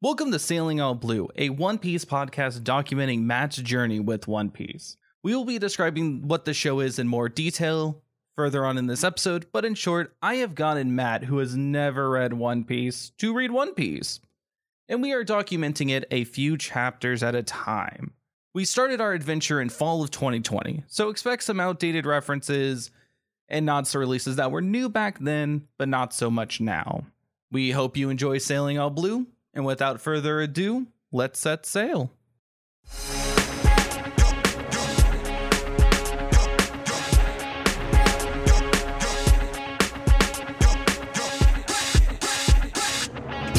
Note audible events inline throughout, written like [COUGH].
Welcome to Sailing All Blue, a One Piece podcast documenting Matt's journey with One Piece. We will be describing what the show is in more detail further on in this episode, but in short, I have gotten Matt, who has never read One Piece, to read One Piece. And we are documenting it a few chapters at a time. We started our adventure in fall of 2020, so expect some outdated references and nods to releases that were new back then, but not so much now. We hope you enjoy Sailing All Blue, and without further ado, let's set sail.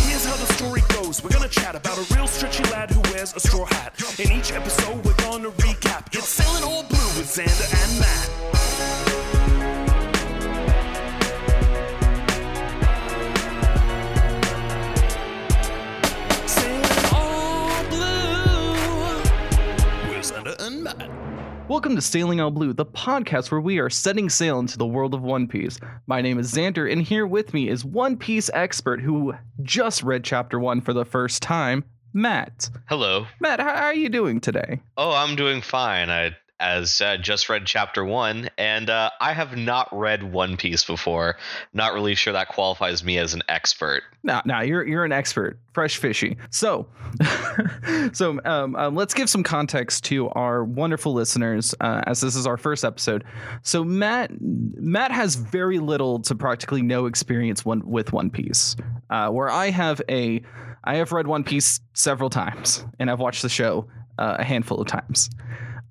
Here's how the story goes. We're gonna chat about a real stretchy lad who wears a straw hat. In each episode, we're gonna recap. It's sailing all blue with Xander and Matt. Matt. Welcome to Sailing All Blue, the podcast where we are setting sail into the world of One Piece. My name is Xander, and here with me is One Piece expert who just read chapter one for the first time, Matt. Hello. Matt, how are you doing today? Oh, I'm doing fine. I as uh, just read chapter one, and uh, I have not read One Piece before. Not really sure that qualifies me as an expert. Now, now you're you're an expert, fresh fishy. So, [LAUGHS] so um, um, let's give some context to our wonderful listeners, uh, as this is our first episode. So Matt Matt has very little to practically no experience one with One Piece, uh, where I have a I have read One Piece several times, and I've watched the show uh, a handful of times.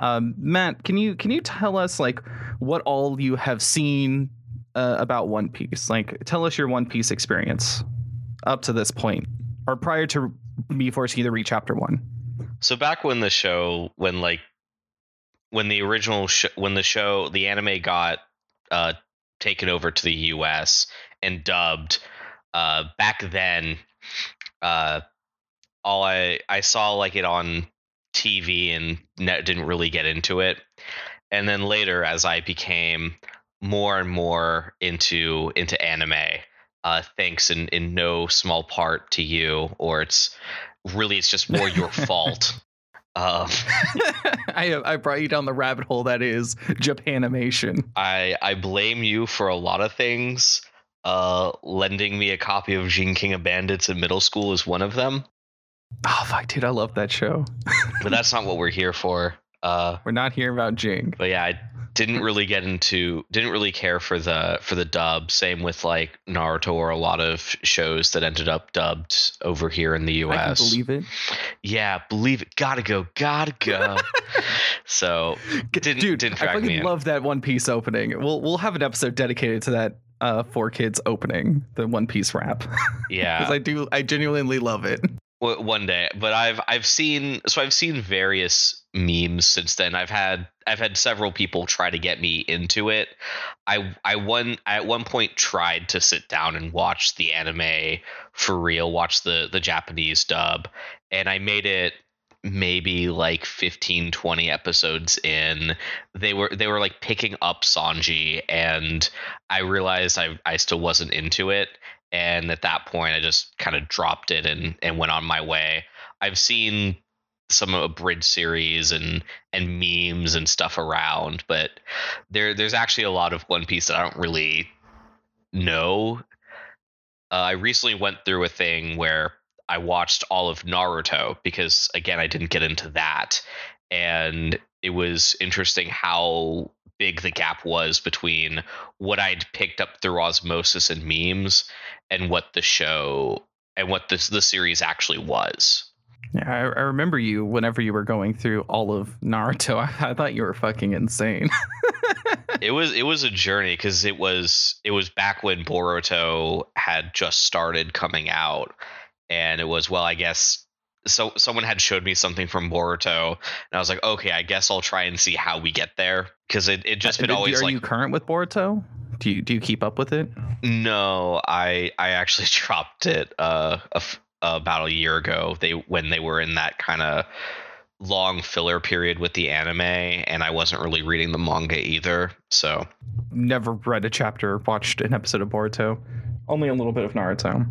Um, Matt, can you can you tell us like what all you have seen uh, about One Piece? Like, tell us your One Piece experience up to this point, or prior to me forcing you to read chapter one. So back when the show, when like, when the original, sh- when the show, the anime got uh, taken over to the U.S. and dubbed, uh, back then, uh, all I I saw like it on TV and ne- didn't really get into it. And then later, as I became more and more into into anime, uh, thanks in in no small part to you, or it's really it's just more your [LAUGHS] fault. Um, I I brought you down the rabbit hole that is Japanimation. I I blame you for a lot of things. Uh, lending me a copy of Jing King of Bandits in middle school is one of them, Oh fuck, dude, I love that show. [LAUGHS] but that's not what we're here for. Uh, We're not hearing about Jing. but yeah, I didn't really get into, didn't really care for the for the dub. Same with like Naruto or a lot of shows that ended up dubbed over here in the I U.S. believe it, yeah, believe it. Gotta go, gotta go. [LAUGHS] so didn't dude. didn't I drag me fucking in. love that One Piece opening. We'll we'll have an episode dedicated to that. Uh, four kids opening the One Piece rap [LAUGHS] Yeah, because I do I genuinely love it. One day but i've i've seen so i've seen various memes since then. I've had i've had several people try to get me into it. I i one I at one point tried to sit down and watch the anime for real watch the the japanese dub and i made it maybe like 15 20 episodes in. They were they were like picking up sanji and i realized i i still wasn't into it and at that point i just kind of dropped it and and went on my way. I've seen some abridged series and and memes and stuff around but there there's actually a lot of one piece that i don't really know. Uh, i recently went through a thing where i watched all of naruto because again i didn't get into that and it was interesting how big the gap was between what I'd picked up through osmosis and memes and what the show and what this the series actually was. Yeah, I, I remember you whenever you were going through all of Naruto. I, [LAUGHS] I thought you were fucking insane. [LAUGHS] it was it was a journey because it was it was back when Boruto had just started coming out, and it was well, I guess so. Someone had showed me something from Boruto, and I was like, okay, I guess I'll try and see how we get there because it, it just been Uh, always Are like you current with Boruto? Do you do you keep up with it? No, I I actually [LAUGHS] dropped it uh a f- about a year ago. They when they were in that kind of long filler period with the anime, and I wasn't really reading the manga either. So Never read a chapter, watched an episode of Boruto. Only a little bit of Naruto.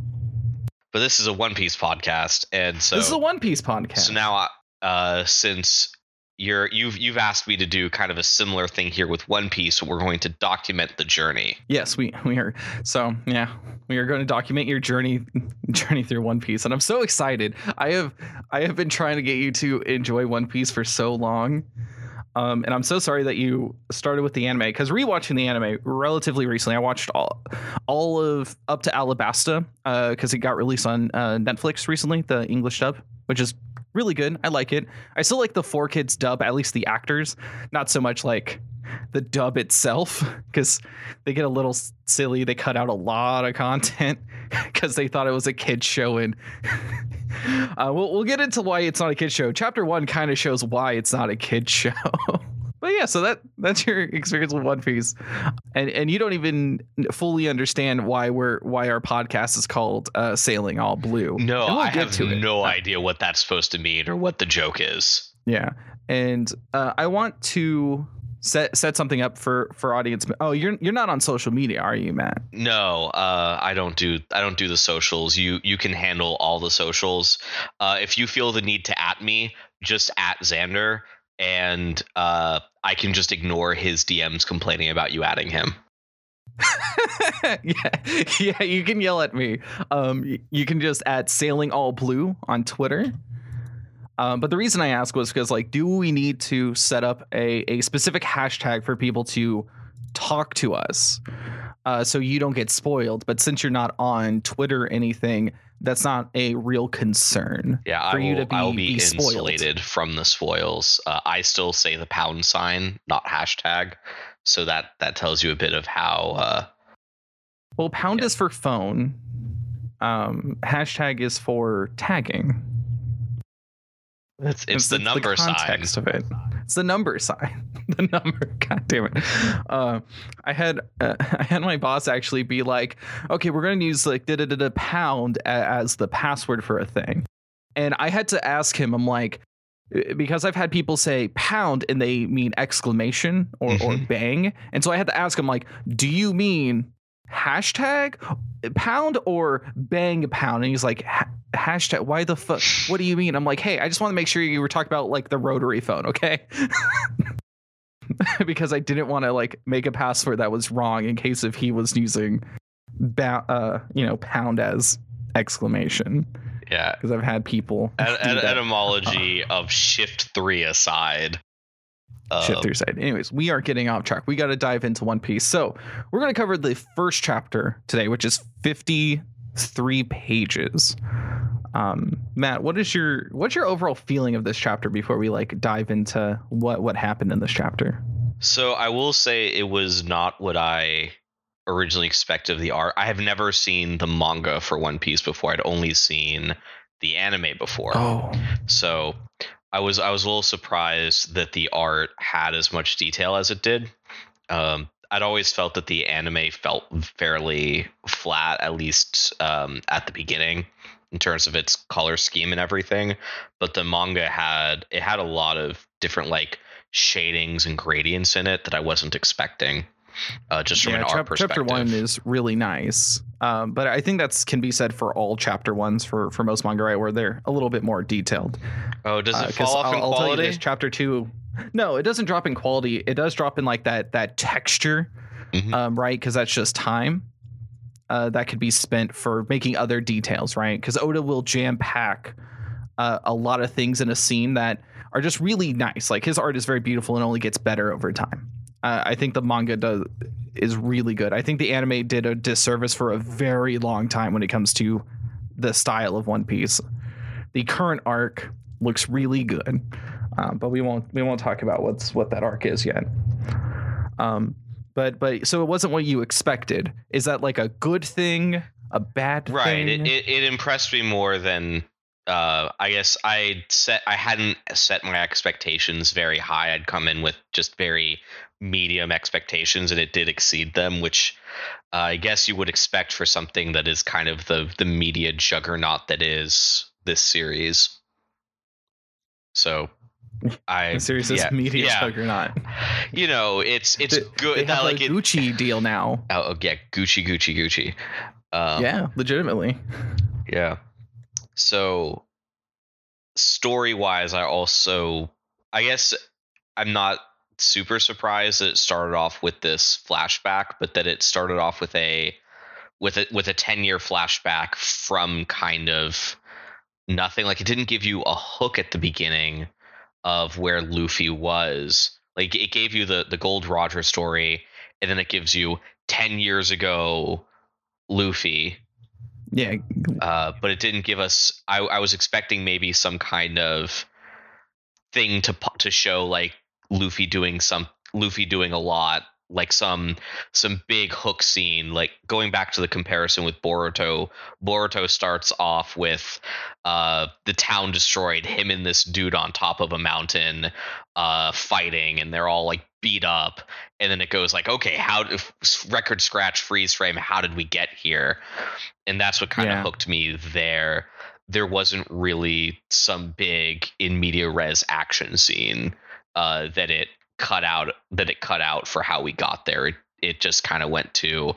But this is a One Piece podcast, and so this is a One Piece podcast. so now, uh, since you're you've you've asked me to do kind of a similar thing here with One Piece, we're going to document the journey. Yes, we we are. So yeah, we are going to document your journey [LAUGHS] journey through One Piece, and I'm so excited. I have I have been trying to get you to enjoy One Piece for so long. Um, and I'm so sorry that you started with the anime because rewatching the anime relatively recently, I watched all all of up to Alabasta because it got released on uh, Netflix recently, the English dub, which is really good. I like it. I still like the Four Kids dub, at least the actors, not so much like the dub itself [LAUGHS] because they get a little silly. They cut out a lot of content [LAUGHS] because they thought it was a kids show. And [LAUGHS] uh, we'll we'll get into why it's not a kids show. Chapter one kind of shows why it's not a kids show. But yeah, so that that's your experience with One Piece, and and you don't even fully understand why we're why our podcast is called uh, "Sailing All Blue." No, we'll I have it. no Uh, idea what that's supposed to mean or what the joke is. Yeah, and uh, I want to set set something up for for audience. Oh, you're you're not on social media, are you, Matt? No, uh, I don't do I don't do the socials. You you can handle all the socials. Uh, if you feel the need to at me, just at Xander, and uh, I can just ignore his DMs complaining about you adding him. [LAUGHS] yeah, yeah. You can yell at me. Um, you can just at sailing all blue on Twitter. Um, but the reason I ask was because, like, do we need to set up a a specific hashtag for people to talk to us, uh, so you don't get spoiled? But since you're not on Twitter or anything, that's not a real concern. Yeah, For I you will, to I will be- be, be insulated from the spoils. Uh, I still say the pound sign, not hashtag. So that that tells you a bit of how. Uh, Well, pound Yeah. is for phone. Um, hashtag is for tagging. It's it's the That's number sign. context of it. It's the number sign. [LAUGHS] the number. God damn it. Uh, I had uh, [LAUGHS] I had my boss actually be like, "Okay, we're going to use like da da da pound as the password for a thing," and I had to ask him. I'm like, uh, because I've had people say pound and they mean exclamation or or Mhm. bang, and so I had to ask him like, "Do you mean?" Hashtag pound or bang pound and he's like hashtag why the fuck what do you mean i'm like hey i just want to make sure you were talking about like the rotary phone okay [LAUGHS] because i didn't want to like make a password that was wrong in case if he was using ba- uh you know pound as exclamation Yeah. because i've had people Et- et- etymology of shift three aside. Shift through side. Anyways, we are getting off track. We got to dive into One Piece. So we're going to cover the first chapter today, which is 53 pages. Um, Matt, what is your what's your overall feeling of this chapter before we like dive into what what happened in this chapter? So I will say it was not what I originally expected of the art. I have never seen the manga for One Piece before. I'd only seen the anime before. Oh, So I was I was a little surprised that the art had as much detail as it did. Um, I'd always felt that the anime felt fairly flat, at least um, at the beginning, in terms of its color scheme and everything. But the manga had it had a lot of different like shadings and gradients in it that I wasn't expecting. Uh, just from yeah, an art perspective. chapter one is really nice, um, but I think that's can be said for all chapter ones for for most manga, right? Where they're a little bit more detailed. oh, does Uh, it 'cause fall off in I'll, I'll tell you quality? this, chapter two. No, it doesn't drop in quality. It does drop in like that that texture, Mhm. um, right? Because that's just time uh, that could be spent for making other details, right? Because Oda will jam pack uh, a lot of things in a scene that are just really nice. Like his art is very beautiful and only gets better over time. Uh, I think the manga does is really good. I think the anime did a disservice for a very long time when it comes to the style of One Piece. The current arc looks really good, um, but we won't we won't talk about what's what that arc is yet. Um, but but so it wasn't what you expected. Is that like a good thing? A bad right thing? it, it, it impressed me more than uh i guess i set i hadn't set my expectations very high i'd come in with just very medium expectations and it did exceed them which uh, i guess you would expect for something that is kind of the the media juggernaut that is this series so [LAUGHS] i the series is media yeah. juggernaut. you know it's it's They- good They have not like a it, Gucci deal now. oh yeah gucci gucci gucci um, yeah, legitimately. Yeah. So story wise, I also I guess I'm not super surprised that it started off with this flashback, but that it started off with a with a with a 10 year flashback from kind of nothing. Like it didn't give you a hook at the beginning of where Luffy was. Like it gave you the the Gold Roger story, and then it gives you 10 years ago Luffy. Yeah, Uh, but it didn't give us. I, I was expecting maybe some kind of thing to to show like Luffy doing some Luffy doing a lot, like some some big hook scene. Like going back to the comparison with Boruto, Boruto starts off with uh, the town destroyed, him and this dude on top of a mountain uh, fighting, and they're all like beat up. And then it goes like, okay, how record scratch freeze frame? How did we get here? And that's what kind Yeah. of hooked me there. There wasn't really some big in media res action scene uh, that it cut out that it cut out for how we got there. It it just kind of went to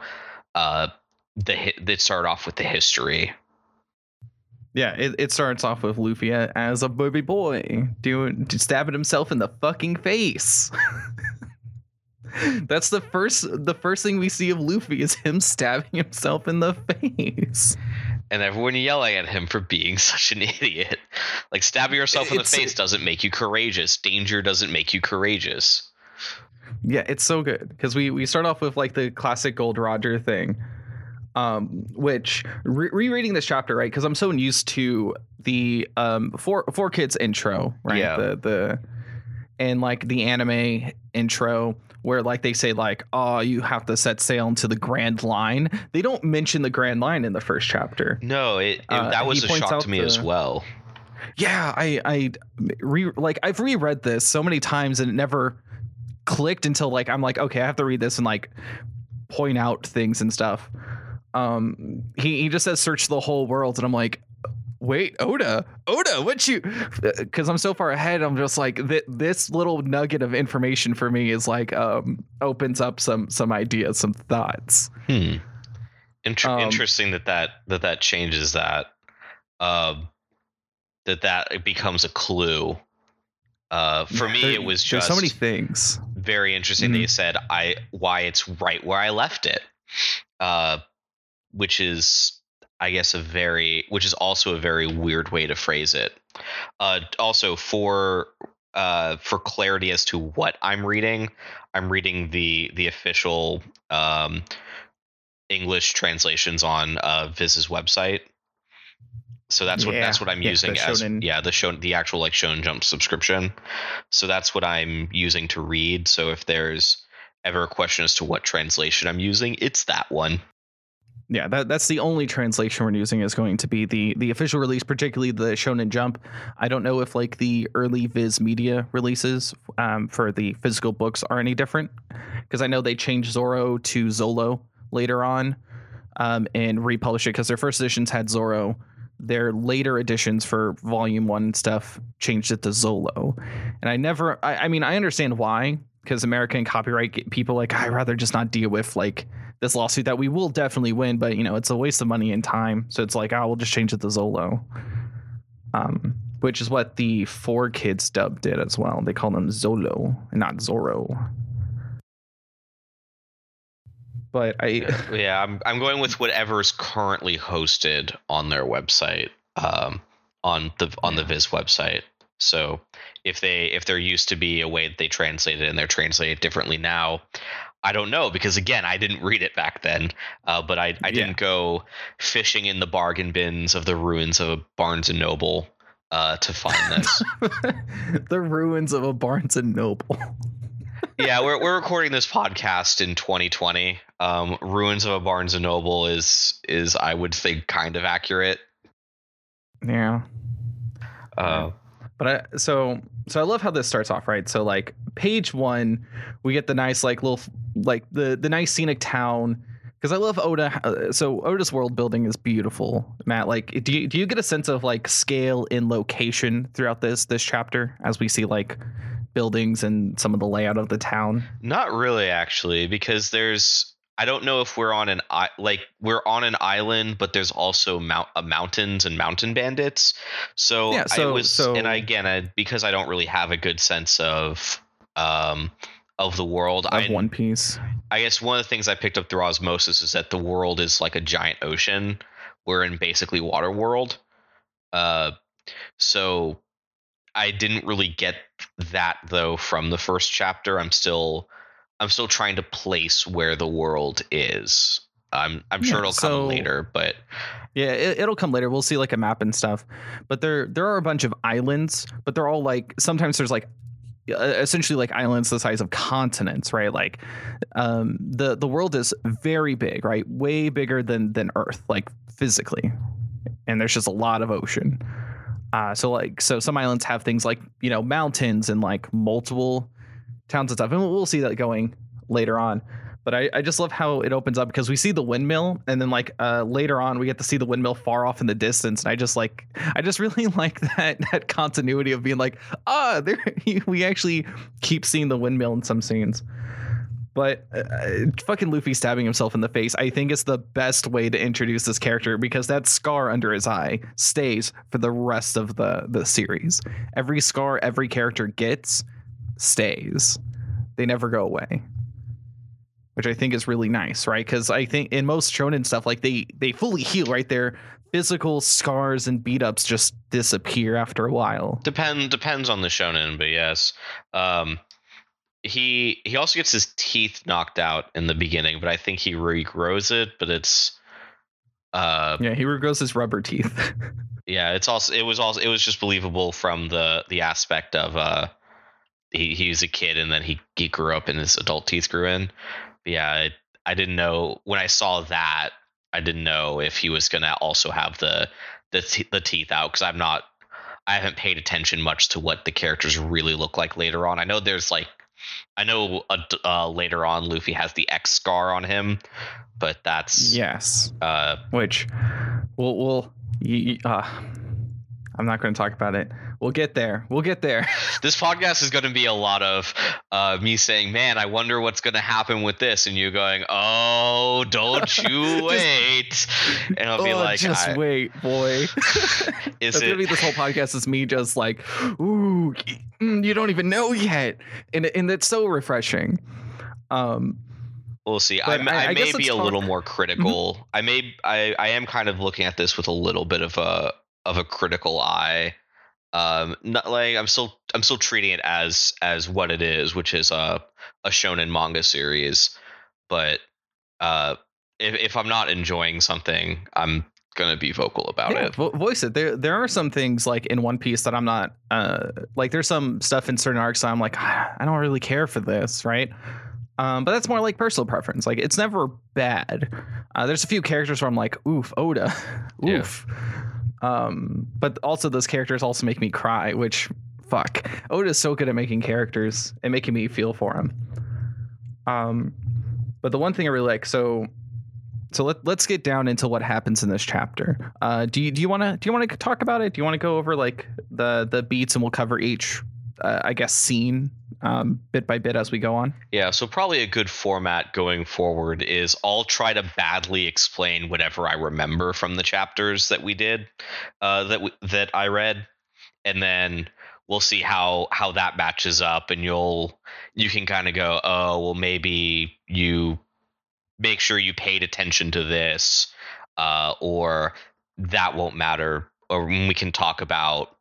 uh, the that started off with the history. yeah. It, it starts off with Luffy as a baby boy doing stabbing himself in the fucking face. [LAUGHS] That's the first the first thing we see of Luffy is him stabbing himself in the [LAUGHS] face. And everyone yelling at him for being [LAUGHS] such an idiot. Like stabbing yourself in the face doesn't make you courageous. Danger doesn't make you courageous. Yeah, it's so good because we we start off with like the classic Gold Roger thing, um, which re- rereading this chapter right because I'm so used to the um four four kids intro right Yeah. the the and like the anime intro where like they say like oh you have to set sail into the Grand Line. They don't mention the Grand Line in the first chapter. No, it, it Uh, that was a shock to me as well. Yeah, I I re like I've reread this so many times and it never clicked until like I'm like okay I have to read this and like point out things and stuff. Um, he he just says search the whole world and I'm like. Wait, Oda, Oda, what you? Because I'm so far ahead, I'm just like th- this little nugget of information for me is like um opens up some some ideas, some thoughts. Hmm. Inter- Um, interesting that that that that changes that. Um, that that becomes a clue. Uh, for me, There- it was just so many things. very interesting. They said I why it's right where I left it, uh, which is I guess a very which is also a very weird way to phrase it. Uh, also for uh, for clarity as to what I'm reading, I'm reading the the official um, English translations on uh, Viz's website. So that's what that's what I'm yeah, using as Shonen. yeah the show the actual like Shonen Jump subscription. So that's what I'm using to read. So if there's ever a question as to what translation I'm using, it's that one. Yeah, that that's the only translation we're using is going to be the the official release, particularly the Shonen Jump. I don't know if like the early Viz Media releases um, for the physical books are any different because I know they changed Zoro to Zolo later on um, and republished it because their first editions had Zoro. Their later editions for Volume One and stuff changed it to Zolo, and I never. I, I mean, I understand why because American copyright people like I rather just not deal with like this lawsuit that we will definitely win, but you know it's a waste of money and time. So it's like, oh, we'll just change it to Zolo, um, which is what the Four Kids dub did as well. They call them Zolo and not Zorro. But I, yeah, I'm I'm going with whatever is currently hosted on their website, um, on the on the Viz website. So if they if there used to be a way that they translate it and they're translated differently now, I don't know because again I didn't read it back then. Uh, but I I didn't go fishing in the bargain bins of the ruins of a Barnes and Noble uh, to find this. [LAUGHS] the ruins of a Barnes and Noble. [LAUGHS] yeah, we're we're recording this podcast in 2020. Um, ruins of a Barnes and Noble is is I would think kind of accurate. yeah. Uh, But I, so so I love how this starts off, right? So like page one, we get the nice like little like the the nice scenic town because I love Oda. uh, So Oda's world building is beautiful, Matt. Like, do you do you get a sense of like scale in location throughout this this chapter as we see like buildings and some of the layout of the town? Not really, actually, because there's. I don't know if we're on an like we're on an island, but there's also mount uh, mountains and mountain bandits. So, Yeah, I was so- and I, again I, because I don't really have a good sense of um of the world. Of I One Piece. I guess one of the things I picked up through osmosis is that the world is like a giant ocean. We're in basically water world. Uh, so I didn't really get that though from the first chapter. I'm still I'm still trying to place where the world is. I'm I'm sure Yeah, it'll so- come later, but Yeah, it, it'll come later. We'll see like a map and stuff. But there there are a bunch of islands, but they're all like sometimes there's like essentially like islands the size of continents, right? Like um the the world is very big, right? Way bigger than than Earth, like physically. And there's just a lot of ocean. Uh so like so some islands have things like, you know, mountains and like multiple towns and stuff. And we'll, see that going later on. But I, I just love how it opens up because we see the windmill, and then like uh, later on we get to see the windmill far off in the distance, and I just like [LAUGHS] I just really [LAUGHS] like that that continuity of being like ah there [LAUGHS] we actually keep seeing the windmill in some scenes. But uh, fucking Luffy stabbing himself in the face, I think is the best way to introduce this character because that scar under his eye stays for the rest of the the series. Every scar every character gets stays. They never go away which I think is really nice, right? Because I think in most shonen stuff, like they they fully heal, right? Their physical scars and beat ups just disappear after a while. depend depends on the shonen, but yes. Um he he also gets his teeth knocked out in the beginning, but I think he regrows it, but it's uh Yeah, he regrows his rubber teeth. [LAUGHS] yeah it's also it was also it was just believable from the the aspect of uh he he was a kid and then he he grew up and his adult teeth grew in. But yeah it, i didn't know when i saw that i didn't know if he was gonna also have the the, te- the teeth out because i'm not i haven't paid attention much to what the characters really look like later on. I know there's like i know uh, uh, later on luffy has the x scar on him but that's yes, uh which we'll we'll you- uh, I'm not going to talk about it. We'll get there. We'll get there. [LAUGHS] this podcast is going to be a lot of uh, me saying, "Man, I wonder what's going to happen with this," and you going, "Oh, don't [LAUGHS] you wait!" and I'll be oh, like, just wait, boy. [LAUGHS] "Is That's gonna be this whole podcast is me just like, ooh, mm, you don't even know yet, and and it's so refreshing. Um, We'll see. I, I- may be a little more critical. I may. I, I am kind of looking at this with a little bit of a of a critical eye. Um, not like I'm still I'm still treating it as as what it is, which is a a shonen manga series. But uh, if if I'm not enjoying something, I'm gonna be vocal about yeah, it. vo- voice it. There, there are some things like in One Piece that I'm not. Uh, like there's some stuff in certain arcs that I'm like, "Ah, I don't really care for this, right? Um, but that's more like personal preference. Like it's never bad. Uh, there's a few characters where I'm like, oof, Oda, [LAUGHS] Yeah. oof. Um, but also those characters also make me cry, which fuck. Oda is so good at making characters and making me feel for him. Um, but the one thing I really like, so so let, let's get down into what happens in this chapter. Uh, do you do you want to do you want to talk about it? Do you want to go over like the the beats and we'll cover each, uh, I guess, scene um, bit by bit as we go on. Yeah, so probably a good format going forward is I'll try to badly explain whatever I remember from the chapters that we did, uh, that we, that I read, and then we'll see how how that matches up, and you'll you can kind of go, oh, well, maybe you make sure you paid attention to this, uh, or that won't matter, or we can talk about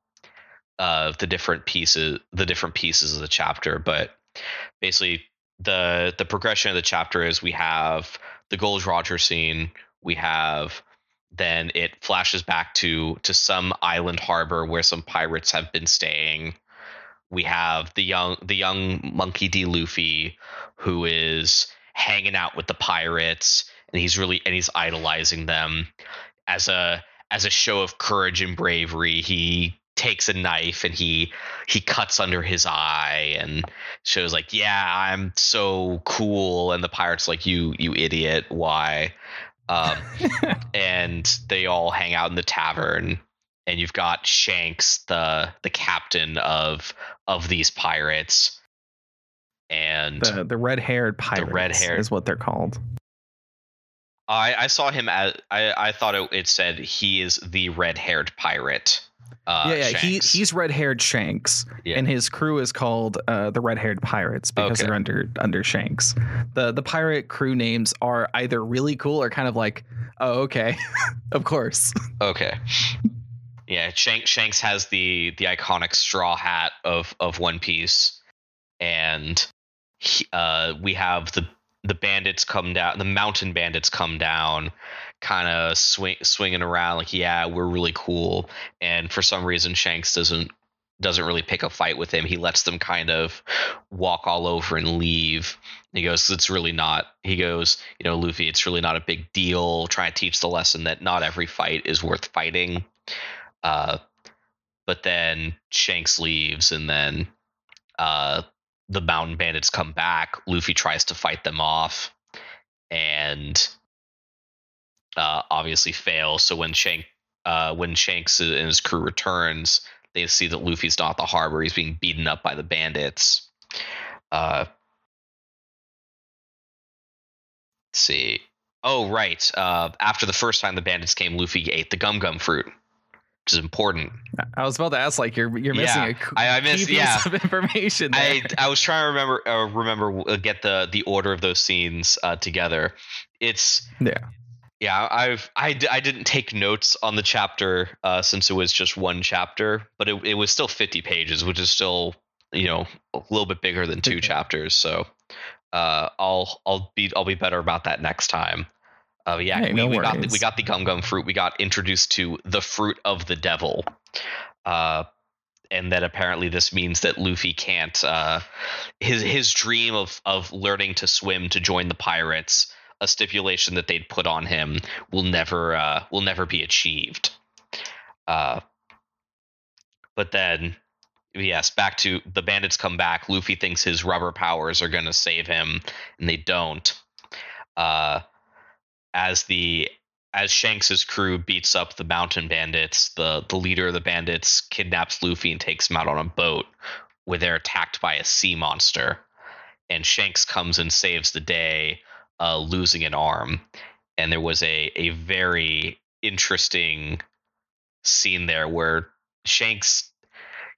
uh, the different pieces, the different pieces of the chapter, but basically the the progression of the chapter is we have the Gold Roger scene, we have then it flashes back to to some island harbor where some pirates have been staying. We have the young the young monkey D Luffy who is hanging out with the pirates and he's really and he's idolizing them as a as a show of courage and bravery. He takes a knife and he he cuts under his eye and shows like yeah i'm so cool and the pirates like you you idiot why um [LAUGHS] and they all hang out in the tavern and you've got shanks the the captain of of these pirates and The the red haired pirates red-haired- is what they're called. I, I saw him as I, I thought it, it said he is the red-haired pirate. Uh, yeah, yeah. He he's red-haired Shanks, Yeah. and his crew is called uh, the Red-haired Pirates because Okay. they're under under Shanks. the The pirate crew names are either really cool or kind of like, oh, okay, [LAUGHS] of course. Okay. Yeah, Shanks, Shanks has the the iconic straw hat of of One Piece, and he, uh, we have the the bandits come down. The mountain bandits come down, kind of swing swinging around like, yeah, we're really cool. And for some reason, Shanks doesn't doesn't really pick a fight with him. He lets them kind of walk all over and leave. He goes, it's really not. He goes, you know, Luffy, it's really not a big deal. Try to teach the lesson that not every fight is worth fighting. Uh, but then Shanks leaves, and then uh, the mountain bandits come back. Luffy tries to fight them off, and uh, obviously fails. So when Shank, uh, when Shanks and his crew returns, they see that Luffy's not at the harbor. He's being beaten up by the bandits. Uh, let's see. Oh, right. Uh, after the first time the bandits came, Luffy ate the gum gum fruit, which is important. I was about to ask, like, you're you're missing Yeah, a c- I- I missed- piece yeah. of [LAUGHS] information. There. I I was trying to remember uh, remember uh, get the the order of those scenes uh, together. It's yeah, yeah I've I, d- I didn't take notes on the chapter uh, since it was just one chapter, but it it was still fifty pages, which is still you know a little bit bigger than two chapters. So uh, I'll I'll be I'll be better about that next time. Uh, yeah, Hey, we, no we got the, we got the gum gum fruit. We got introduced to the fruit of the devil. Uh, and that apparently this means that Luffy can't uh, his his dream of of learning to swim to join the pirates, a stipulation that they'd put on him, will never uh, will never be achieved. Uh, but then, yes, back to the bandits come back. Luffy thinks his rubber powers are going to save him, and they don't. Uh, as the as Shanks's crew beats up the mountain bandits, the the leader of the bandits kidnaps Luffy and takes him out on a boat where they're attacked by a sea monster. And Shanks comes and saves the day, uh, losing an arm. And there was a a very interesting scene there where Shanks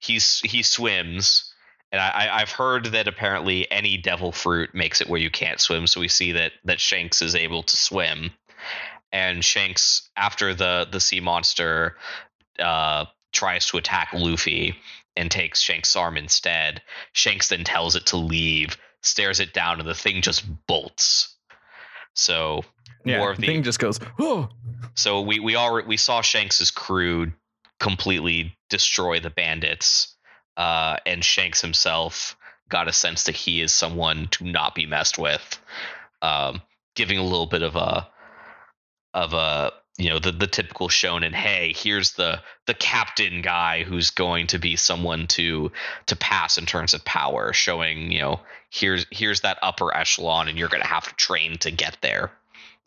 he's he swims. And I, I've heard that apparently any devil fruit makes it where you can't swim. So we see that that Shanks is able to swim and Shanks after the the sea monster uh, tries to attack Luffy and takes Shanks' arm instead. Shanks then tells it to leave, stares it down, and the thing just bolts. So yeah. more of the thing just goes, oh, so we we all we saw Shanks's crew completely destroy the bandits, uh, and Shanks himself got a sense that he is someone to not be messed with, um, giving a little bit of a of a you know the the typical shonen. Hey, here's the the captain guy who's going to be someone to to pass in terms of power, showing you know here's here's that upper echelon, and you're going to have to train to get there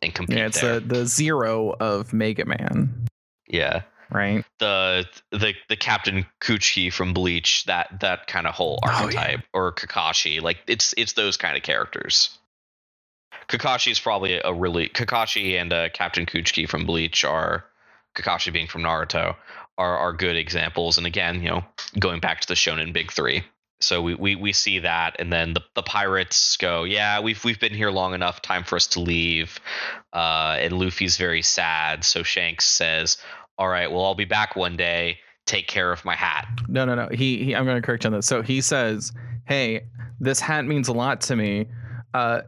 and compete yeah. It's there. the the zero of Mega Man, yeah. right? the the the Captain Kuchiki from Bleach, that that kind of whole Oh, yeah. archetype, or Kakashi, like it's it's those kind of characters. Kakashi is probably a really Kakashi and uh, Captain Kuchiki from Bleach are Kakashi being from Naruto are are good examples. And again, you know, going back to the Shonen Big Three. So we, we, we see that, and then the, the pirates go, yeah, we've we've been here long enough. Time for us to leave. Uh, and Luffy's very sad. So Shanks says, "All right, well, I'll be back one day. Take care of my hat." No, no, no. He, he I'm going to correct you on this. So he says, "Hey, this hat means a lot to me. Uh,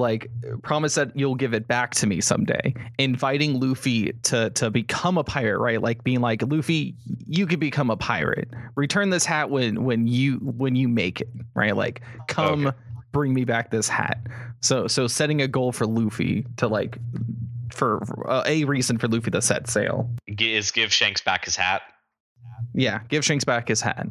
like, promise that you'll give it back to me someday." Inviting Luffy to to become a pirate, right? Like being like, "Luffy, you can become a pirate. Return this hat when when you when you make it, right? Like, come." Okay. Bring me back this hat. So, so setting a goal for Luffy to like, for uh, a reason for Luffy to set sail. Is give Shanks back his hat? Yeah, give Shanks back his hat.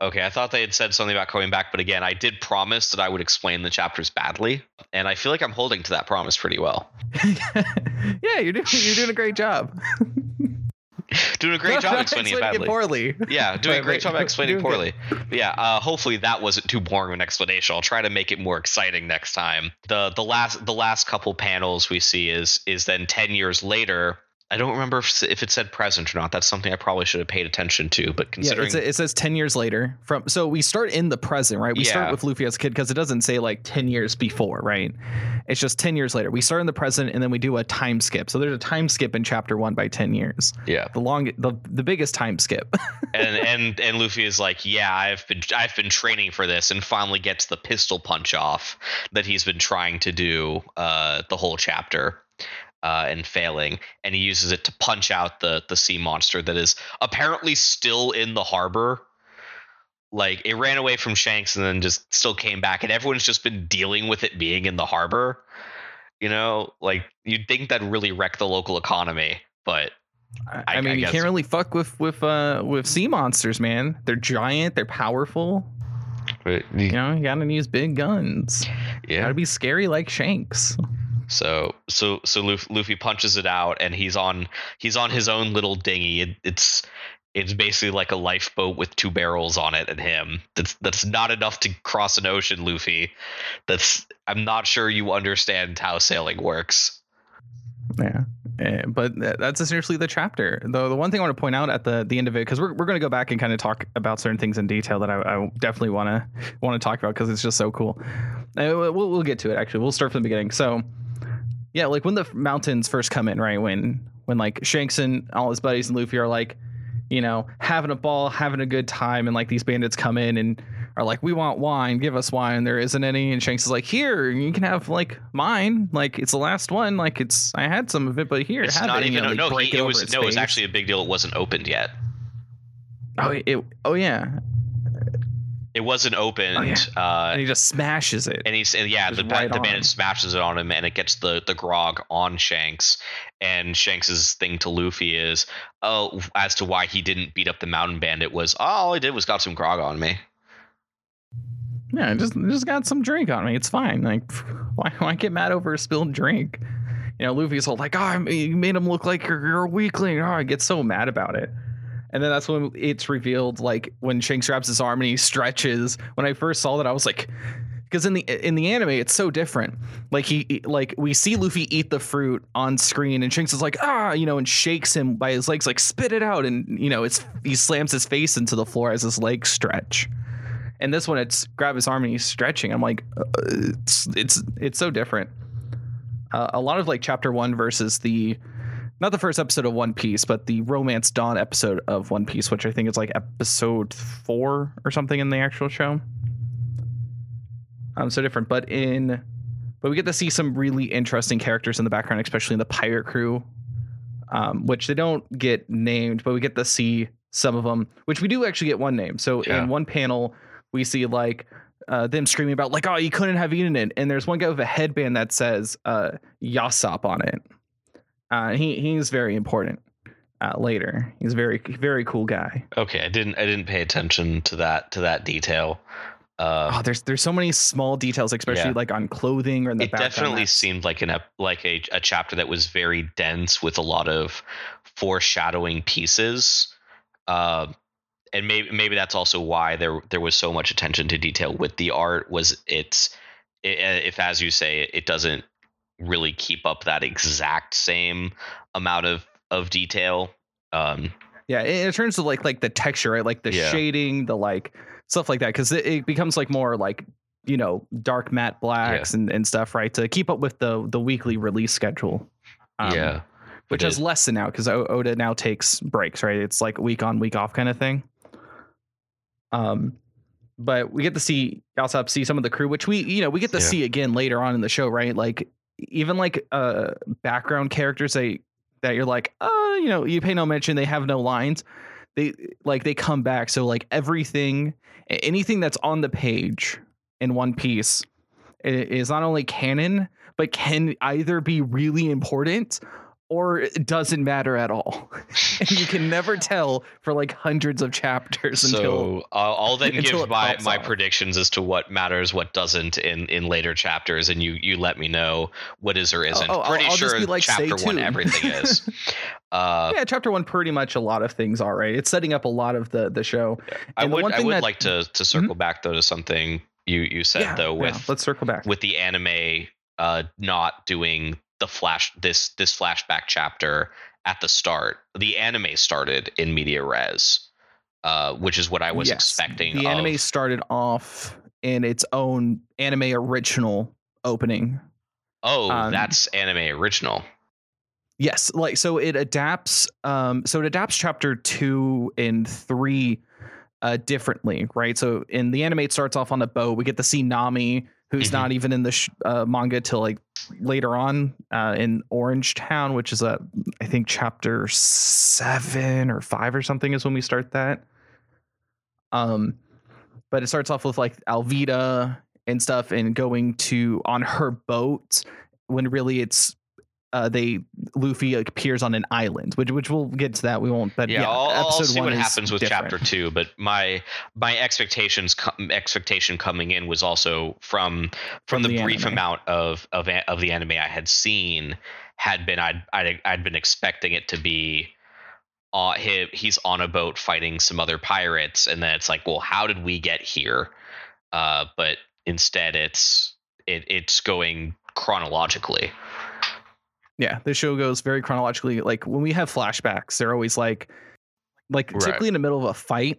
Okay, I thought they had said something about coming back, but again, I did promise that I would explain the chapters badly, and I feel like I'm holding to that promise pretty well. [LAUGHS] yeah, you're doing you're doing a great job. [LAUGHS] doing a great job explaining it badly. poorly. Yeah, doing a great right. job explaining poorly. Yeah, uh, hopefully that wasn't too boring of an explanation. I'll try to make it more exciting next time. the the last the last couple panels we see is is then ten years later. I don't remember if, if it said present or not. That's something I probably should have paid attention to. But Yeah, considering it's, it says 10 years later from so we start in the present right? We start with luffy as a kid because it doesn't say like 10 years before right? It's just 10 years later. We start in the present and then we do a time skip. So there's a time skip in chapter one by 10 years. Yeah, the long the, the biggest time skip. [LAUGHS] And and and Luffy is like, yeah, I've been I've been training for this, and finally gets the pistol punch off that he's been trying to do uh, the whole chapter. Uh, and failing, and he uses it to punch out the the sea monster that is apparently still in the harbor. Like it ran away from Shanks and then just still came back, and everyone's just been dealing with it being in the harbor. You know, like you'd think that'd really wreck the local economy, but I, I- mean I you can't really fuck with with uh with sea monsters man. They're giant they're powerful. But you know you gotta use big guns. Yeah, gotta be scary like shanks So so so Luffy, punches it out, and he's on he's on his own little dinghy. It, it's it's basically like a lifeboat with two barrels on it and him. That's that's not enough to cross an ocean, Luffy. That's I'm not sure you understand how sailing works. Yeah. Eh, but that's essentially the chapter. Though the one thing I want to point out at the the end of it, because we're, we're going to go back and kind of talk about certain things in detail that I, I definitely want to want to talk about because it's just so cool. Uh, we'll we'll get to it. Actually, we'll start from the beginning. So, yeah, like when the mountains first come in, right? When when like Shanks and all his buddies and Luffy are like, you know, having a ball, having a good time, and like these bandits come in and are like, "We want wine, give us wine." There isn't any, and Shanks is like, "Here, you can have like mine. Like it's the last one. Like it's I had some of it, but here, It's have not it." Even know, no. they break He, it over was no. It was actually a big deal. It wasn't opened yet. Oh, it, oh yeah, It wasn't opened. Oh, yeah. uh, and he just smashes it. and he's and yeah, Just the, right the bandit smashes it on him, and it gets the the grog on Shanks. And Shanks's thing to Luffy is, oh, as to why he didn't beat up the mountain bandit was, oh, all I did was got some grog on me. Yeah, I just just got some drink on me. It's fine. Like, why why get mad over a spilled drink? You know, Luffy's all like, "Oh, you made him look like you're, you're a weakling." Oh, I get so mad about it. And then that's when it's revealed, like when Shanks grabs his arm and he stretches. When I first saw that, I was like, because in the in the anime, it's so different. Like he like we see Luffy eat the fruit on screen, and Shanks is like, ah, you know, and shakes him by his legs, like spit it out, and you know, it's he slams his face into the floor as his legs stretch. And this one, it's grab his arm and he's stretching. I'm like, uh, it's it's it's so different. Uh, a lot of like chapter one versus the not the first episode of One Piece, but the Romance Dawn episode of One Piece, which I think is like episode four or something in the actual show. Um, so different, but in but we get to see some really interesting characters in the background, especially in the pirate crew, um, which they don't get named, but we get to see some of them, which we do actually get one name. So Yeah. in one panel, we see like uh, them screaming about like, oh, you couldn't have eaten it, and there's one guy with a headband that says uh, Yasopp on it. Uh, he he's very important uh, later. He's a very very cool guy. Okay, I didn't I didn't pay attention to that to that detail. Uh, Oh, there's there's so many small details, especially Yeah. like on clothing or in the it background. definitely seemed like an ep- like a, a chapter that was very dense with a lot of foreshadowing pieces uh, and maybe maybe that's also why there there was so much attention to detail with the art was it's i if as you say it doesn't really keep up that exact same amount of of detail um Yeah, it, it turns to like like the texture, right? Like the Yeah. shading, the like stuff like that, because it, it becomes like more like you know dark matte blacks and, and stuff, right? To keep up with the the weekly release schedule. Um, yeah which has is. lessened now because Oda now takes breaks, right? It's like week on, week off kind of thing. Um, but we get to see Yasopp see some of the crew, which we you know we get to Yeah. see again later on in the show, right? Like even like uh background characters they that you're like, uh, you know, you pay no mention, they have no lines. They like they come back. So like everything, anything that's on the page in One Piece is not only canon, but can either be really important or it doesn't matter at all. [LAUGHS] and you can never [LAUGHS] tell for like hundreds of chapters until so uh, I'll then until give my, my predictions as to what matters, what doesn't in in later chapters, and you you let me know what is or isn't. oh, I'll- Pretty I'll just sure like, chapter one everything is. [LAUGHS] Uh, yeah, chapter one, pretty much a lot of things are right. It's setting up a lot of the the show. I And the would I would that- like to to circle back though to something you you said yeah, though yeah, with let's circle back. with the anime uh not doing the flash this this flashback chapter at the start. The anime started in media res, uh, which is what I was Yes, expecting. The anime started off in its own anime original opening. Oh, um, that's anime original. Yes, like so it adapts um so it adapts chapter 2 and 3 uh differently, right? So in the anime it starts off on a boat. We get to see Nami who's Mhm. not even in the sh- uh, manga till like later on uh in Orange Town, which is a I think chapter 7 or 5 or something is when we start that. Um but it starts off with like Alvida and stuff and going to on her boat when really it's uh, they Luffy appears on an island, which which we'll get to that. We won't. But yeah, yeah, I'll, I'll see one what happens with different. chapter two. But my my expectations expectation coming in was also from from, From the, the brief anime. amount of of of the anime I had seen had been I'd I'd, I'd been expecting it to be. Uh, he, he's on a boat fighting some other pirates, and then it's like, well, how did we get here? Uh, but instead, it's it it's going chronologically. Yeah, the show goes very chronologically. Like when we have flashbacks, they're always like, like Right. typically in the middle of a fight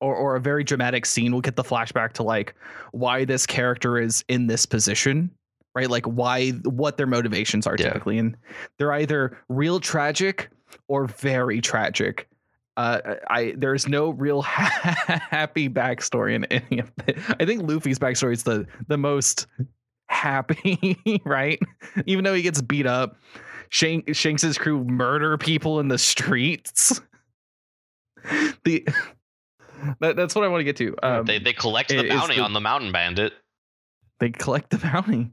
or or a very dramatic scene. We'll get the flashback to like why this character is in this position, right? Like why what their motivations are Yeah. typically, and they're either real tragic or very tragic. Uh, I there's no real [LAUGHS] happy backstory in any of it. I think Luffy's backstory is the the most happy, [LAUGHS] right? Even though he gets beat up, Shank, Shanks's crew murder people in the streets. [LAUGHS] the [LAUGHS] that, that's what I want to get to. Um, they they collect the bounty the- on the mountain bandit. they collect the bounty.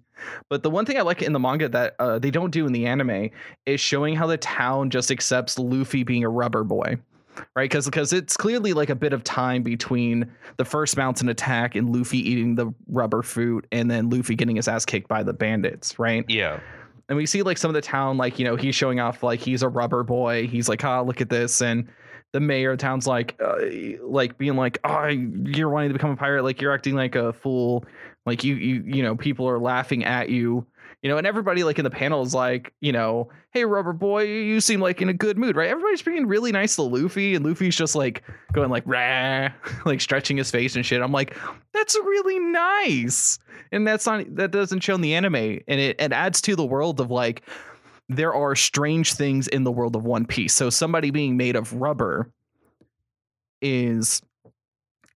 But the one thing I like in the manga that uh, they don't do in the anime is showing how the town just accepts Luffy being a rubber boy, right? Because because it's clearly like a bit of time between the first mountain attack and Luffy eating the rubber fruit, and then Luffy getting his ass kicked by the bandits, right? Yeah. and we see like some of the town like you know he's showing off like he's a rubber boy he's like ah look at this and the mayor of the town's like uh, like being like oh you're wanting to become a pirate like you're acting like a fool like you you you know people are laughing at you you know and everybody like in the panel is like you know hey rubber boy you seem like in a good mood right? Everybody's being really nice to luffy and luffy's just like going like rah [LAUGHS] like stretching his face and shit. I'm like that's really nice! And that's not that doesn't show in the anime and it, it adds to the world of like there are strange things in the world of one piece. So somebody being made of rubber is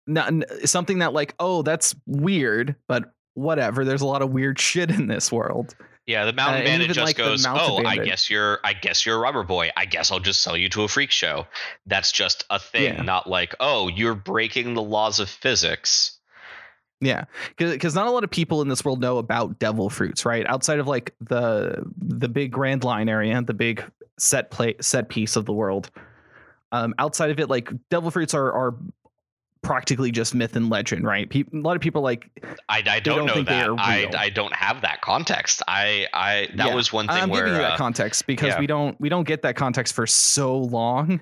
not something that like oh that's weird but whatever there's a lot of weird shit in this world Yeah, the mountain Uh, bandit just like, goes, "Oh, I guess you're I guess you're a rubber boy. I guess I'll just sell you to a freak show." That's just a thing, Yeah. not like, "Oh, you're breaking the laws of physics." Yeah, because not a lot of people in this world know about devil fruits, right? Outside of like the the big Grand Line area, the big set play set piece of the world. Um, outside of it, like devil fruits are are practically just myth and legend, right? Pe- a lot of people like I, I don't, don't know that. I. I don't have that context. I I that Yeah. was one thing I'm where giving you that uh, context because yeah. we don't we don't get that context for so long.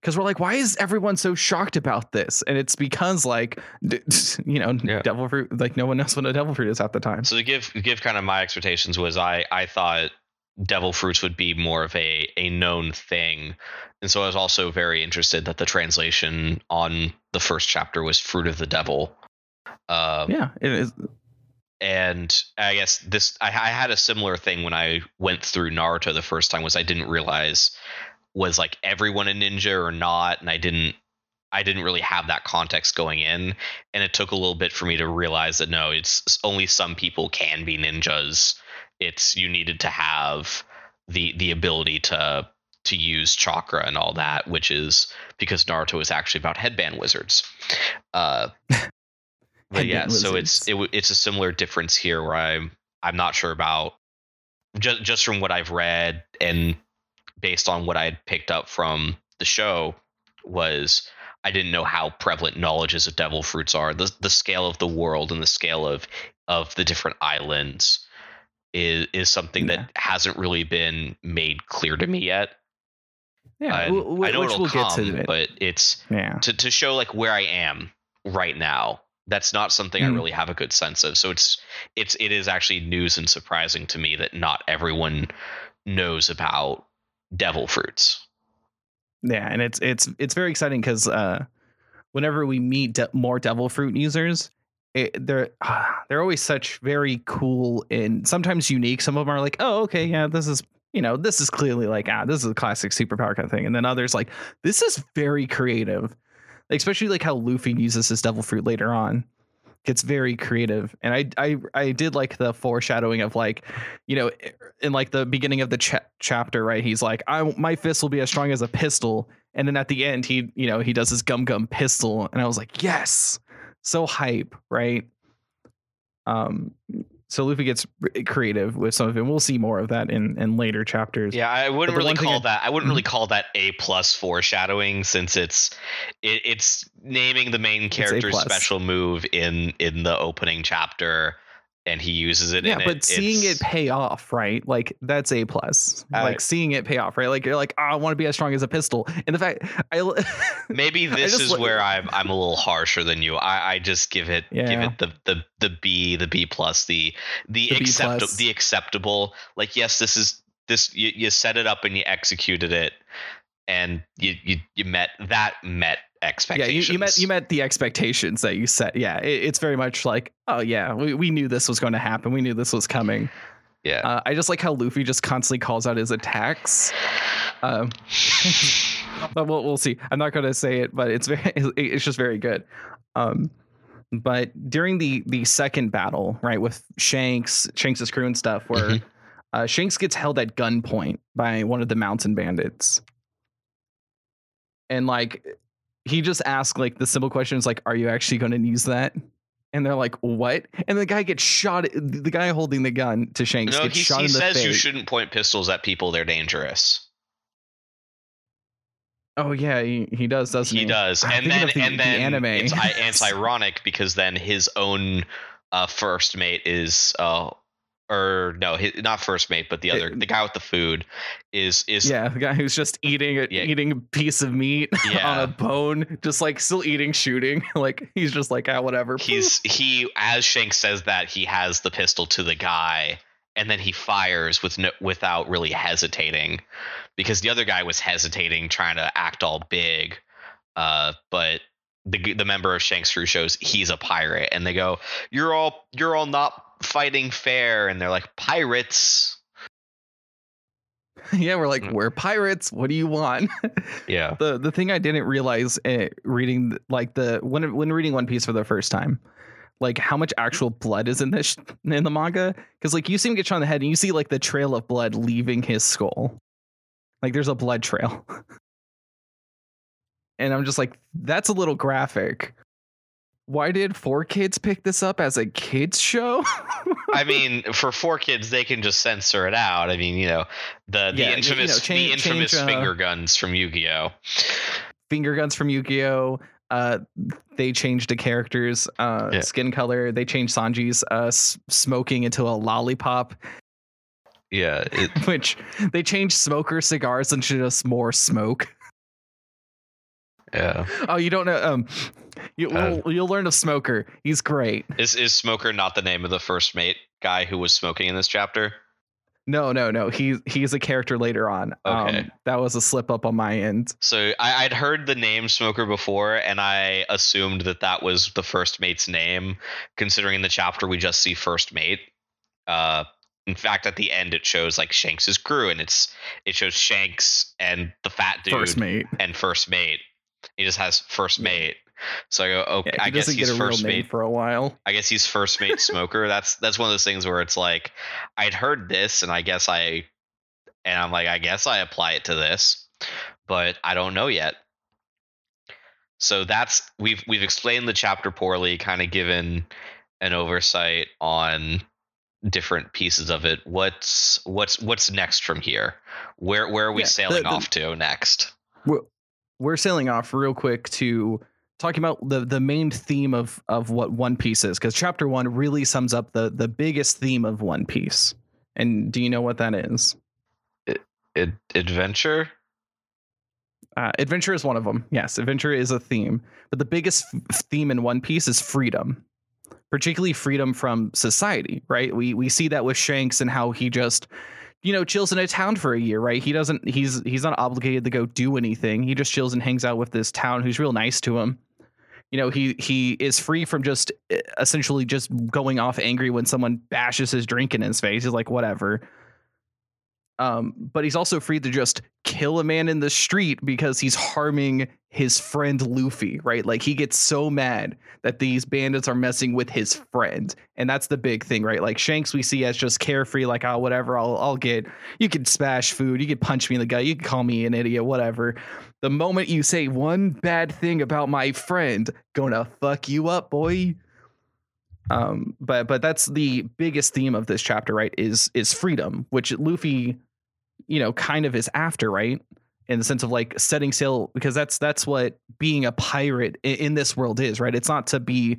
Because we're like, why is everyone so shocked about this? And it's because like, d- [LAUGHS] you know, Yeah. devil fruit. Like no one knows what a devil fruit is at the time. So to give give kind of my expectations was I I thought devil fruits would be more of a a known thing, and so I was also very interested that the translation on the first chapter was fruit of the devil. Um, Yeah, it is. and I guess this I, I had a similar thing when I went through Naruto the first time was I didn't realize was like everyone a ninja or not, and I didn't I didn't really have that context going in, and it took a little bit for me to realize that no, it's only some people can be ninjas. It's you needed to have the the ability to to use chakra and all that, which is because Naruto is actually about headband wizards. Uh, [LAUGHS] but yeah, Headband so it's it, it's a similar difference here where I'm I'm not sure about just just from what I've read and based on what I had picked up from the show was I didn't know how prevalent knowledges of devil fruits are. The the scale of the world and the scale of of the different islands is is something Yeah. that hasn't really been made clear to me yet. Yeah, And w- w- I know which it'll we'll get come, to it. but it's yeah. to to show like where I am right now. That's not something I Mm. really have a good sense of. So it's it's it is actually news and surprising to me that not everyone knows about devil fruits. Yeah, and it's it's it's very exciting because uh, whenever we meet de- more devil fruit users, it, they're they're always such very cool and sometimes unique. Some of them are like, oh, okay, yeah, this is you know this is clearly like ah, this is a classic superpower kind of thing, and then others like this is very creative, especially like how Luffy uses his devil fruit later on. Gets very creative, and I I I did like the foreshadowing of like, you know, in like the beginning of the cha- chapter, right? He's like, I my fist will be as strong as a pistol, and then at the end, he you know he does his gum gum pistol, and I was like, yes, so hype, right? Um, so Luffy gets creative with some of it. We'll see more of that in in later chapters. Yeah, I wouldn't really call I- that. I wouldn't really Mhm. call that a plus foreshadowing since it's it, it's naming the main character's special move in in the opening chapter, and he uses it. yeah, but it. seeing it pay off, right? Like that's a plus. I- like seeing it pay off, right? Like you're like, oh, I want to be as strong as a pistol, and the fact I [LAUGHS] Maybe this just is look- where I'm I'm a little harsher than you. I, I just give it give it the, the the B the B plus the the, The B accept the acceptable. Like yes, this is this you, you set it up and you executed it, and you you you met that met expectations. yeah, you, you met you met the expectations that you set. Yeah, it, it's very much like, oh yeah, we, we knew this was going to happen. We knew this was coming. yeah. Uh, I just like how Luffy just constantly calls out his attacks. Um, [LAUGHS] but we'll we'll see. I'm not going to say it, but it's very [LAUGHS] it's just very good. Um, but during the the second battle, right, with Shanks, Shanks's crew and stuff, where Mhm. uh, Shanks gets held at gunpoint by one of the mountain bandits, and like he just asks like the simple questions like, "Are you actually going to use that?" And they're like, "What?" And the guy gets shot. The guy holding the gun to Shanks no, gets he, shot he in the says face. you shouldn't point pistols at people. They're dangerous. Oh yeah, he, he does, doesn't he? he does I'm and then the- and the then anime. it's, it's [LAUGHS] ironic because then his own uh first mate is uh or no his, not first mate but the other It- the guy with the food is is Yeah, the guy who's just eating a, Yeah. eating a piece of meat [LAUGHS] Yeah. on a bone, just like still eating, shooting. [LAUGHS] like he's just like ah, whatever. [LAUGHS] he's he as shank says that he has the pistol to the guy and then he fires with no without really hesitating because the other guy was hesitating trying to act all big uh but the the member of Shank's crew shows he's a pirate and they go you're all you're all not fighting fair and they're like pirates [LAUGHS] yeah, we're like Mm. we're pirates. What do you want? [LAUGHS] yeah the the thing I didn't realize uh, reading like the when when reading One Piece for the first time, like how much actual blood is in this [LAUGHS] in the manga? Because like you see him get shot in the head, and you see like the trail of blood leaving his skull. Like there's a blood trail, and I'm just like, that's a little graphic. Why did 4Kids pick this up as a kids show? I [LAUGHS] mean for 4Kids they can just censor it out I mean you know the the Yeah, you- you infamous know, change- the infamous change, uh, finger guns from Yu-Gi-Oh finger guns from Yu-Gi-Oh. Uh, they changed the characters' uh, Yeah. skin color. They changed Sanji's uh, s- smoking into a lollipop, yeah it, [LAUGHS] which they changed smoker cigars into just more smoke. Yeah Oh, you don't know? Um, you, Uh, will you'll learn of Smoker. He's great. Is is Smoker not the name of the first mate guy who was smoking in this chapter? No, no, no. He he's a character later on. Okay. Um, that was a slip up on my end. So I, I'd heard the name Smoker before, and I assumed that that was the first mate's name, considering in the chapter we just see first mate. Uh, in fact, at the end it shows like Shanks's crew, and it's it shows Shanks and the fat dude First mate. and first mate. He just has first mate. So I go, okay, Yeah, I guess he's first mate for a while. I guess he's first mate [LAUGHS] smoker. that's that's one of those things where it's like I'd heard this and I guess I and I'm like I guess I apply it to this, but I don't know yet. So that's we've we've explained the chapter poorly, kind of given an oversight on different pieces of it. What's what's what's next from here? Where where are we Yeah, the- sailing the- off to next? We're, sailing off real quick to talking about the the main theme of of what One Piece is, because chapter one really sums up the the biggest theme of One Piece. And do you know what that is? Ad- adventure? Uh, adventure is one of them. Yes, adventure is a theme, but the biggest f- theme in One Piece is freedom, particularly freedom from society. Right? We we see that with Shanks and how he just, you know, chills in a town for a year. Right? He doesn't. He's he's not obligated to go do anything. He just chills and hangs out with this town who's real nice to him. You know, he he is free from just eh, essentially just going off angry when someone bashes his drink in his face. He's like, whatever um, but he's also free to just kill a man in the street because he's harming his friend Luffy, right? Like he gets so mad that these bandits are messing with his friend, and that's the big thing, right? Like Shanks, we see as just carefree, like oh whatever, I'll I'll get. You can smash food, you can punch me in the gut, you can call me an idiot, whatever. The moment you say one bad thing about my friend, gonna fuck you up, boy um but but that's the biggest theme of this chapter right is is freedom which luffy you know kind of is after right? In the sense of like setting sail because that's that's what being a pirate in, in this world is right? It's not to be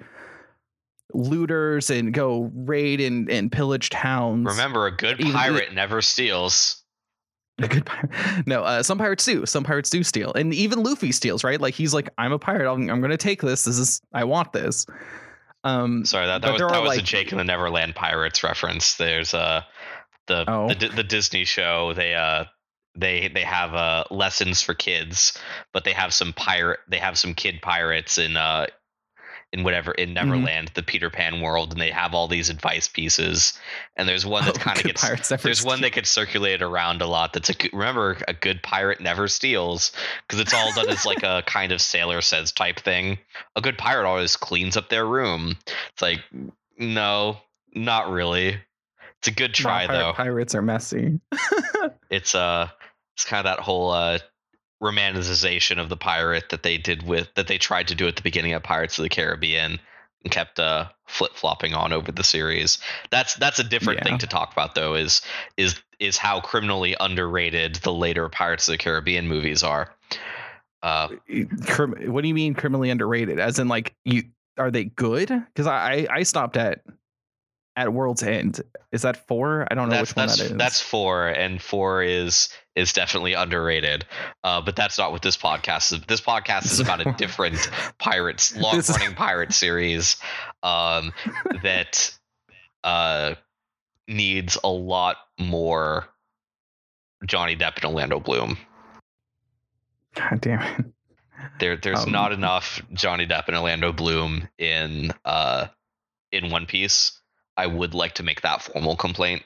looters and go raid and, and pillage towns. Remember, a good Even- pirate never steals. a good pirate [LAUGHS] no uh, some pirates do some pirates do steal and even luffy steals right? Like he's like i'm a pirate i'm, I'm gonna take this this is i want this. Um Sorry, that, that was that was a Jake and the Neverland Pirates reference. There's uh the Oh. the, the Disney show. They uh they they have uh lessons for kids, but they have some pirate they have some kid pirates in uh in whatever in Mm-hmm. Neverland, the Peter Pan world, and they have all these advice pieces. And there's one that Oh, kind of gets there's one that gets circulated around a lot. That's a remember a good pirate never steals because it's all done as like a [LAUGHS] kind of sailor says type thing. A good pirate always cleans up their room. It's like no, not really. It's a good try though. pirates are messy [LAUGHS] It's uh it's kind of that whole uh romanticization of the pirate that they did with that they tried to do at the beginning of Pirates of the Caribbean and kept uh flip flopping on over the series. That's that's a different Yeah. thing to talk about though. Is is is how criminally underrated the later Pirates of the Caribbean movies are. Uh, what do you mean criminally underrated as in like you are they good because I, I i stopped at at world's end is that four i don't know that's which one that's that is that's four, and four is is definitely underrated. Uh, but that's not what this podcast is. This podcast is about a [LAUGHS] different pirates, long running pirate series um, that uh, needs a lot more Johnny Depp and Orlando Bloom. god damn it There, there's Um, not enough Johnny Depp and Orlando Bloom in uh, in One Piece. I would like to make that formal complaint.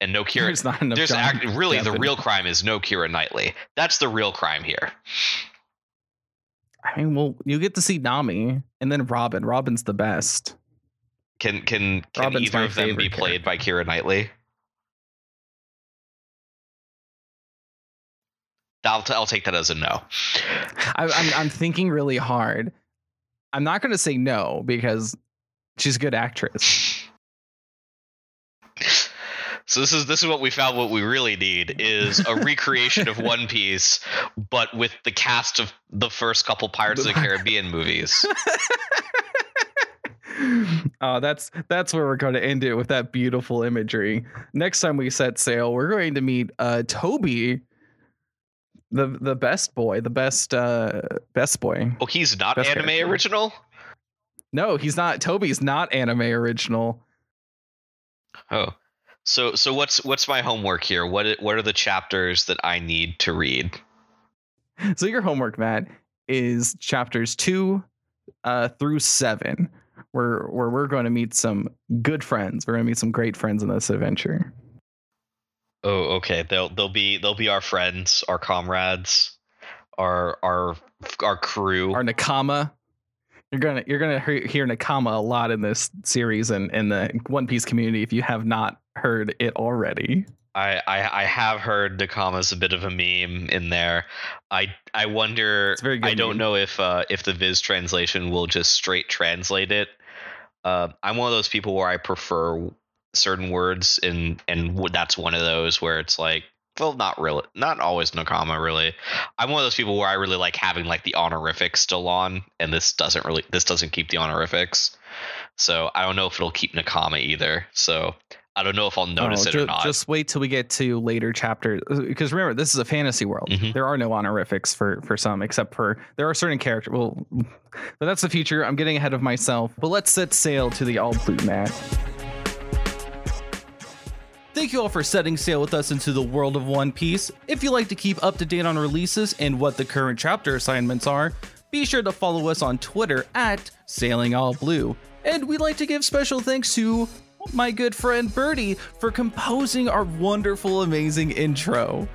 And no Kira, there's not enough there's act, really the real crime is no Kira Knightley. That's the real crime here. i mean well you get to see nami and then robin robin's the best Can can can Robin's either of them be played by Kira Knightley? I'll, t- I'll take that as a no. I, I'm, I'm thinking really hard i'm not going to say no because she's a good actress So this is this is what we found. What we really need is a recreation of One Piece, but with the cast of the first couple Pirates of the [LAUGHS] Caribbean movies. [LAUGHS] oh, that's that's where we're going to end it with that beautiful imagery. Next time we set sail, we're going to meet uh Koby, the the best boy, the best uh best boy. Oh, he's not Best anime character. original. No, he's not. Koby's not anime original. Oh, so so what's what's my homework here? What what are the chapters that I need to read? So your homework, Matt, is chapters two uh through seven. Where where we're going to meet some good friends. We're going to meet some great friends in this adventure. Oh, okay. They'll they'll be they'll be our friends, our comrades, our our our crew. Our Nakama. You're gonna you're gonna hear, hear Nakama a lot in this series and in the One Piece community if you have not heard it already. I, I I have heard Nakama's a bit of a meme in there. I I wonder. It's a very good I don't know if uh, if the Viz translation will just straight translate it. Uh, I'm one of those people where I prefer certain words, and and that's one of those where it's like, well, not really, not always Nakama. Really, I'm one of those people where I really like having like the honorifics still on, and this doesn't really this doesn't keep the honorifics. So I don't know if it'll keep Nakama either. So I don't know if I'll notice Oh, it ju- or not. Just wait till we get to later chapters, because remember this is a fantasy world. Mhm. There are no honorifics for for some, except for there are certain characters. Well, [LAUGHS] but that's the future. I'm getting ahead of myself. But let's set sail to the all blue Matt. Thank you all for setting sail with us into the world of One Piece. If you like to keep up to date on releases and what the current chapter assignments are, be sure to follow us on Twitter at Sailing All Blue. And we'd like to give special thanks to my good friend Bertie for composing our wonderful, amazing intro.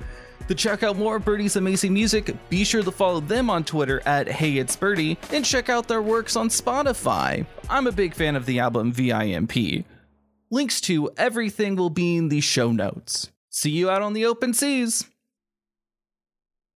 To check out more of Bertie's amazing music, be sure to follow them on Twitter at Hey It's Bertie and check out their works on Spotify. I'm a big fan of the album VIMP. Links to everything will be in the show notes. See you out on the open seas.